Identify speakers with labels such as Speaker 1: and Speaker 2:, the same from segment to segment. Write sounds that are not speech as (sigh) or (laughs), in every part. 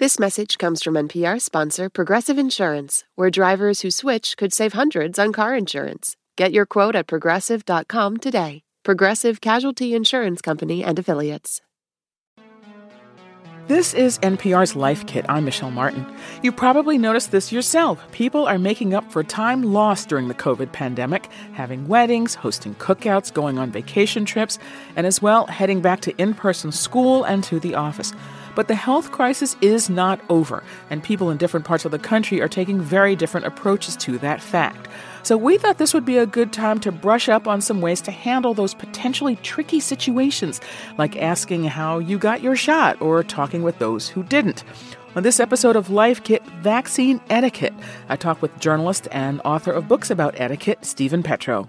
Speaker 1: This message comes from NPR sponsor Progressive Insurance, where drivers who switch could save hundreds on car insurance. Get your quote at progressive.com today. Progressive Casualty Insurance Company and Affiliates.
Speaker 2: This is NPR's Life Kit. I'm Michel Martin. You probably noticed this yourself. People are making up for time lost during the COVID pandemic, having weddings, hosting cookouts, going on vacation trips, and as well heading back to in person school and to the office. But the health crisis is not over, and people in different parts of the country are taking very different approaches to that fact. So we thought this would be a good time to brush up on some ways to handle those potentially tricky situations, like asking how you got your shot or talking with those who didn't. On this episode of Life Kit Vaccine Etiquette, I talk with journalist and author of books about etiquette, Steven Petrow.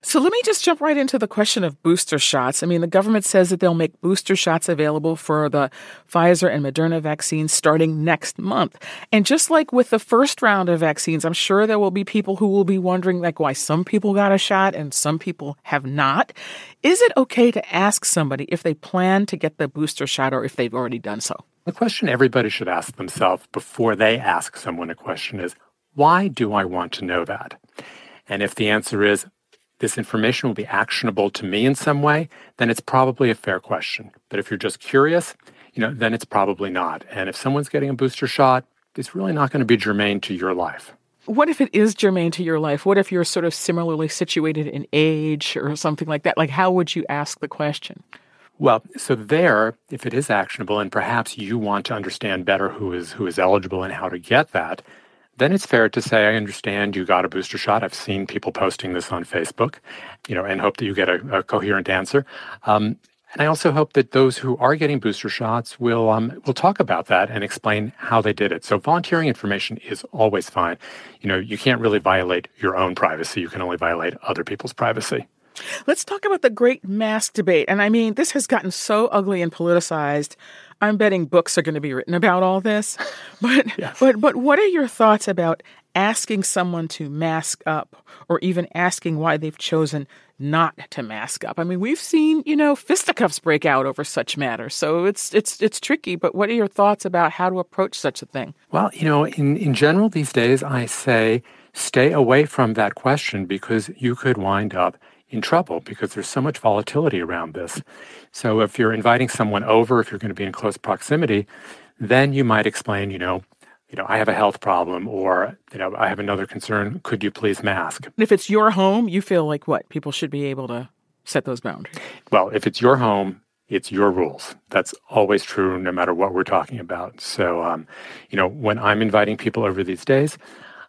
Speaker 2: So let me just jump right into the question of booster shots. I mean, the government says that they'll make booster shots available for the Pfizer and Moderna vaccines starting next month. And just like with the first round of vaccines, I'm sure there will be people who will be wondering like why some people got a shot and some people have not. Is it okay to ask somebody if they plan to get the booster shot or if they've already done so?
Speaker 3: The question everybody should ask themselves before they ask someone a question is, why do I want to know that? And if the answer is, this information will be actionable to me in some way, then it's probably a fair question. But if you're just curious, you know, then it's probably not. And if someone's getting a booster shot, it's really not going to be germane to your life.
Speaker 2: What if it is germane to your life? What if you're sort of similarly situated in age or something like that? Like, how would you ask the question?
Speaker 3: Well, so there, if it is actionable, and perhaps you want to understand better who is who is eligible and how to get that, then it's fair to say, I understand you got a booster shot. I've seen people posting this on Facebook, you know, and hope that you get a, a coherent answer. Um, and I also hope that those who are getting booster shots will um, will talk about that and explain how they did it. So volunteering information is always fine. You know, you can't really violate your own privacy. You can only violate other people's privacy.
Speaker 2: Let's talk about the great mask debate. And I mean, this has gotten so ugly and politicized. I'm betting books are going to be written about all this. (laughs) But yes. but but what are your thoughts about asking someone to mask up or even asking why they've chosen not to mask up? I mean, we've seen, you know, fisticuffs break out over such matters. So it's it's it's tricky, but what are your thoughts about how to approach such a thing?
Speaker 3: Well, you know, in in general these days I say stay away from that question because you could wind up in trouble because there's so much volatility around this. So if you're inviting someone over, if you're going to be in close proximity, then you might explain, you know, you know, I have a health problem or, you know, I have another concern. Could you please mask?
Speaker 2: If it's your home, you feel like what? People should be able to set those boundaries.
Speaker 3: Well, if it's your home, it's your rules. That's always true no matter what we're talking about. So, um, you know, when I'm inviting people over these days,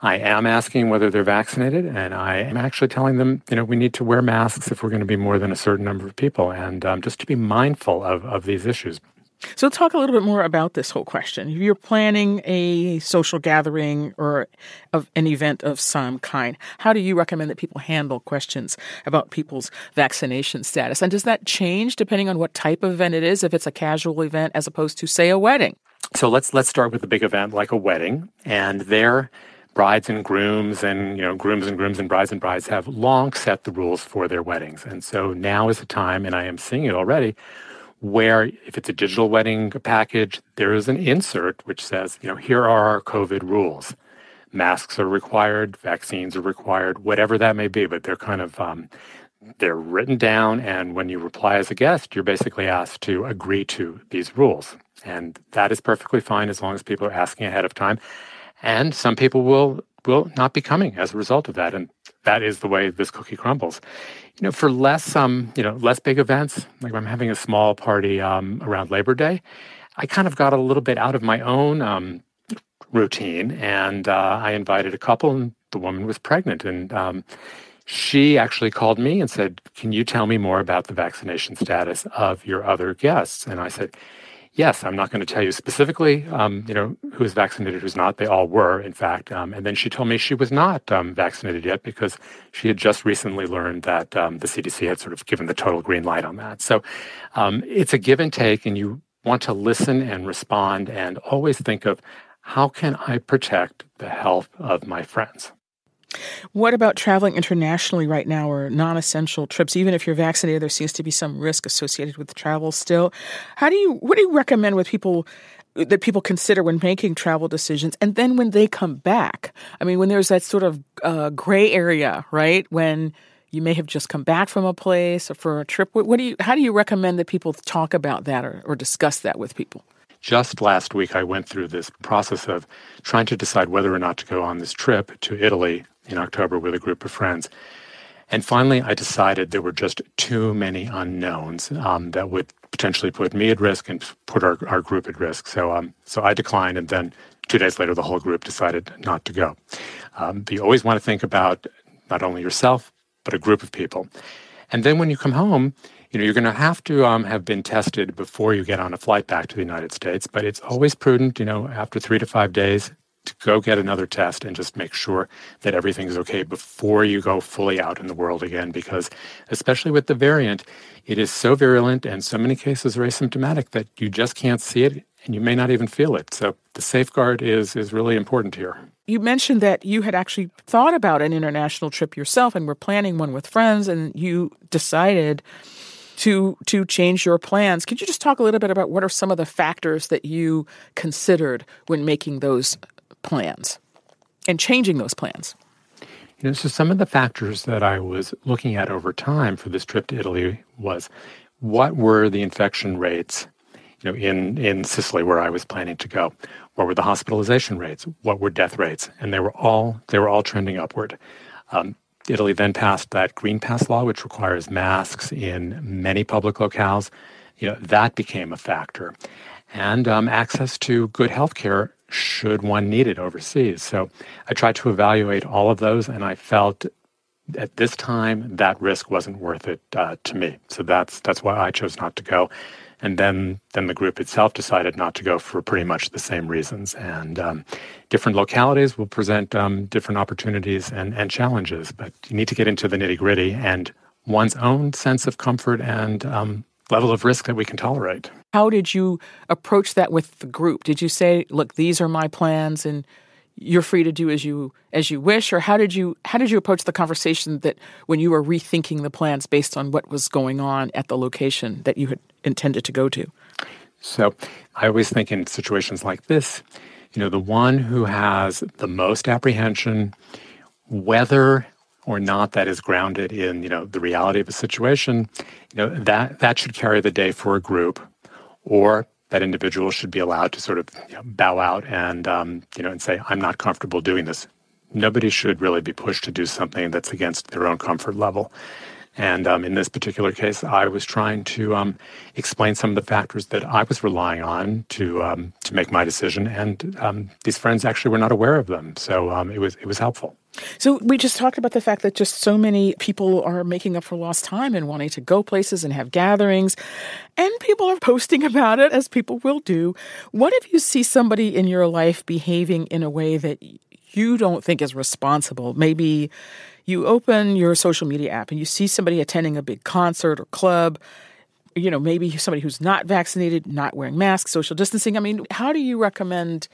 Speaker 3: I am asking whether they're vaccinated, and I am actually telling them, you know, we need to wear masks if we're going to be more than a certain number of people, and um, just to be mindful of, of these issues.
Speaker 2: So, talk a little bit more about this whole question. If you're planning a social gathering or of an event of some kind, how do you recommend that people handle questions about people's vaccination status? And does that change depending on what type of event it is? If it's a casual event as opposed to, say, a wedding?
Speaker 3: So let's let's start with a big event like a wedding, and there brides and grooms and you know grooms and grooms and brides and brides have long set the rules for their weddings. And so now is the time and i am seeing it already where if it's a digital wedding package there is an insert which says you know here are our covid rules. Masks are required vaccines are required whatever that may be but they're kind of um, they're written down and when you reply as a guest you're basically asked to agree to these rules. And that is perfectly fine as long as people are asking ahead of time. And some people will will not be coming as a result of that. And that is the way this cookie crumbles. You know, for less um, you know, less big events, like I'm having a small party um, around Labor Day, I kind of got a little bit out of my own um, routine, and uh, I invited a couple, and the woman was pregnant, and um, she actually called me and said, "Can you tell me more about the vaccination status of your other guests?" And I said, Yes, I'm not going to tell you specifically, um, you know, who's vaccinated, who's not. They all were, in fact. Um, and then she told me she was not um, vaccinated yet because she had just recently learned that um, the CDC had sort of given the total green light on that. So um, it's a give and take, and you want to listen and respond and always think of how can I protect the health of my friends?
Speaker 2: What about traveling internationally right now or non essential trips? Even if you're vaccinated, there seems to be some risk associated with travel still. How do you, what do you recommend with people? That people consider when making travel decisions, and then when they come back. I mean, when there's that sort of uh, gray area, right? When you may have just come back from a place or for a trip. What, what do you? How do you recommend that people talk about that or, or discuss that with people?
Speaker 3: Just last week, I went through this process of trying to decide whether or not to go on this trip to Italy in October with a group of friends. And finally, I decided there were just too many unknowns um, that would potentially put me at risk and put our, our group at risk. So, um, so I declined, and then two days later, the whole group decided not to go. Um, you always want to think about not only yourself, but a group of people. And then when you come home, you know, you're going to have to um, have been tested before you get on a flight back to the United States. But it's always prudent, you know, after three to five days, to go get another test and just make sure that everything's okay before you go fully out in the world again. Because, especially with the variant, it is so virulent and so many cases are asymptomatic that you just can't see it and you may not even feel it. So, the safeguard is, is really important here.
Speaker 2: You mentioned that you had actually thought about an international trip yourself and were planning one with friends, and you decided to to change your plans. Could you just talk a little bit about what are some of the factors that you considered when making those plans and changing those plans?
Speaker 3: You know, so some of the factors that I was looking at over time for this trip to Italy was what were the infection rates, you know, in, in Sicily where I was planning to go? What were the hospitalization rates? What were death rates? And they were all they were all trending upward. Um, Italy then passed that green pass law, which requires masks in many public locales. You know, that became a factor. And um, access to good health care should one need it overseas. So I tried to evaluate all of those, and I felt at this time that risk wasn't worth it uh, to me. So that's that's why I chose not to go. And then then the group itself decided not to go for pretty much the same reasons. And um, different localities will present um, different opportunities and, and challenges, but you need to get into the nitty gritty and one's own sense of comfort and um, level of risk that we can tolerate.
Speaker 2: How did you approach that with the group? Did you say, "Look, these are my plans and you're free to do as you as you wish," or how did you how did you approach the conversation that when you were rethinking the plans based on what was going on at the location that you had intended to go to?
Speaker 3: So, I always think in situations like this, you know, the one who has the most apprehension, whether or not that is grounded in you know the reality of a situation you know that that should carry the day for a group or that individual should be allowed to sort of you know, bow out and um, you know and say i'm not comfortable doing this. Nobody should really be pushed to do something that's against their own comfort level. And um, in this particular case, I was trying to um, explain some of the factors that I was relying on to um, to make my decision, and um, these friends actually were not aware of them, so um, it was it was helpful.
Speaker 2: So we just talked about the fact that just so many people are making up for lost time and wanting to go places and have gatherings, and people are posting (laughs) about it as people will do. What if you see somebody in your life behaving in a way that you don't think is responsible? Maybe you open your social media app and you see somebody attending a big concert or club you know maybe somebody who's not vaccinated not wearing masks social distancing i mean how do you recommend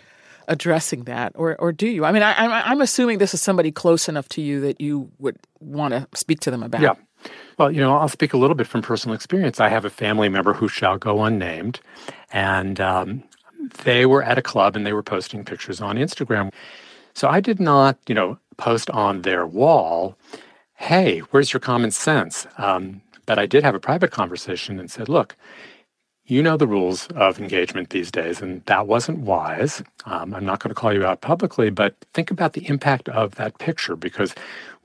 Speaker 2: addressing that, or or do you? I mean, I, am assuming this is somebody close enough to you that you would want to speak to them about.
Speaker 3: Yeah. Well, you know, I'll speak a little bit from personal experience. I have a family member who shall go unnamed, and um, they were at a club and they were posting pictures on Instagram. So I did not, you know, post on their wall, "Hey, where's your common sense?" Um, but I did have a private conversation and said, "Look." You know the rules of engagement these days, and that wasn't wise. Um, I'm not going to call you out publicly, but think about the impact of that picture because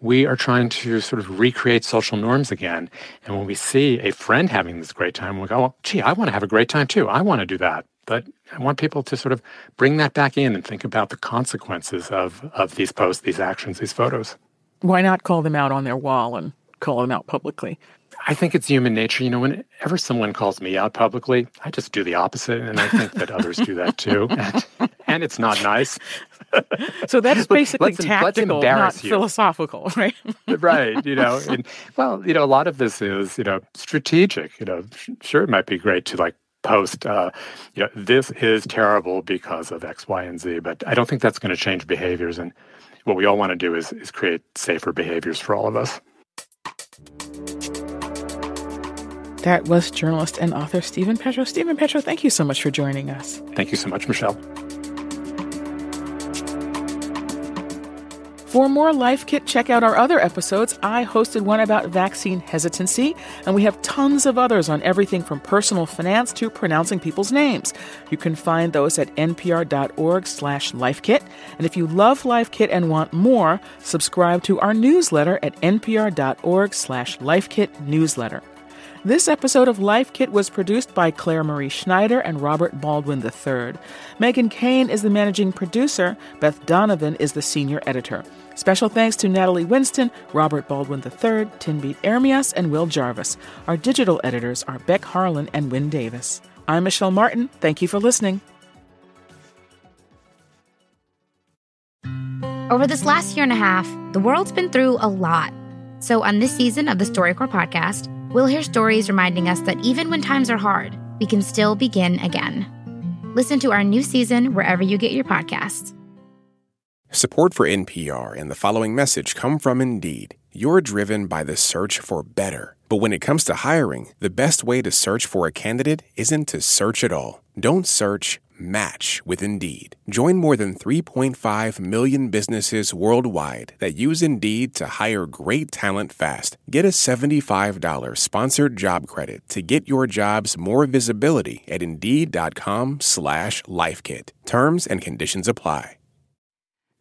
Speaker 3: we are trying to sort of recreate social norms again. And when we see a friend having this great time, we go, well, gee, I want to have a great time too. I want to do that. But I want people to sort of bring that back in and think about the consequences of, of these posts, these actions, these photos.
Speaker 2: Why not call them out on their wall and call them out publicly?
Speaker 3: I think it's human nature. You know, whenever someone calls me out publicly, I just do the opposite. And I think that others do that too. (laughs) And, and it's not nice.
Speaker 2: so that's basically let's, tactical, let's not you. philosophical, (laughs) right?
Speaker 3: right. You know, and, well, you know, a lot of this is, you know, strategic. You know, sure, it might be great to like post, uh, you know, this is terrible because of X, Y, and Z, but I don't think that's going to change behaviors. And what we all want to do is, is create safer behaviors for all of us.
Speaker 2: That was journalist and author Steven Petrow. Steven Petrow, thank you so much for joining us.
Speaker 3: Thank you so much, Michel.
Speaker 2: For more Life Kit, check out our other episodes. I hosted one about vaccine hesitancy, and we have tons of others on everything from personal finance to pronouncing people's names. You can find those at npr.org slash lifekit. And if you love Life Kit and want more, subscribe to our newsletter at npr.org slash lifekit newsletter. This episode of Life Kit was produced by Clare Marie Schneider and Robert Baldwin III. Meghan Keane is the managing producer. Beth Donovan is the senior editor. Special thanks to Natalie Winston, Robert Baldwin III, Tinbete Ermyas, and Will Jarvis. Our digital editors are Beck Harlan and Wynne Davis. I'm Michel Martin. Thank you for listening.
Speaker 4: Over this last year and a half, the world's been through a lot. So, on this season of the StoryCorps podcast, We'll hear stories reminding us that even when times are hard, we can still begin again. Listen to our new season wherever you get your podcasts.
Speaker 5: Support for NPR and the following message come from Indeed. You're driven by the search for better. But when it comes to hiring, the best way to search for a candidate isn't to search at all. Don't search match with Indeed. Join more than 3.5 million businesses worldwide that use Indeed to hire great talent fast. Get a $75 sponsored job credit to get your jobs more visibility at Indeed.com slash LifeKit. Terms and conditions apply.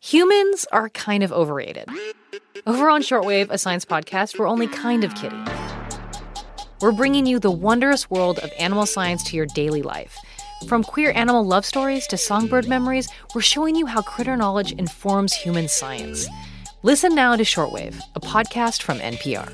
Speaker 6: Humans are kind of overrated. Over on Shortwave, a science podcast, we're only kind of kidding. We're bringing you the wondrous world of animal science to your daily life. From queer animal love stories to songbird memories, we're showing you how critter knowledge informs human science. Listen now to Shortwave, a podcast from NPR.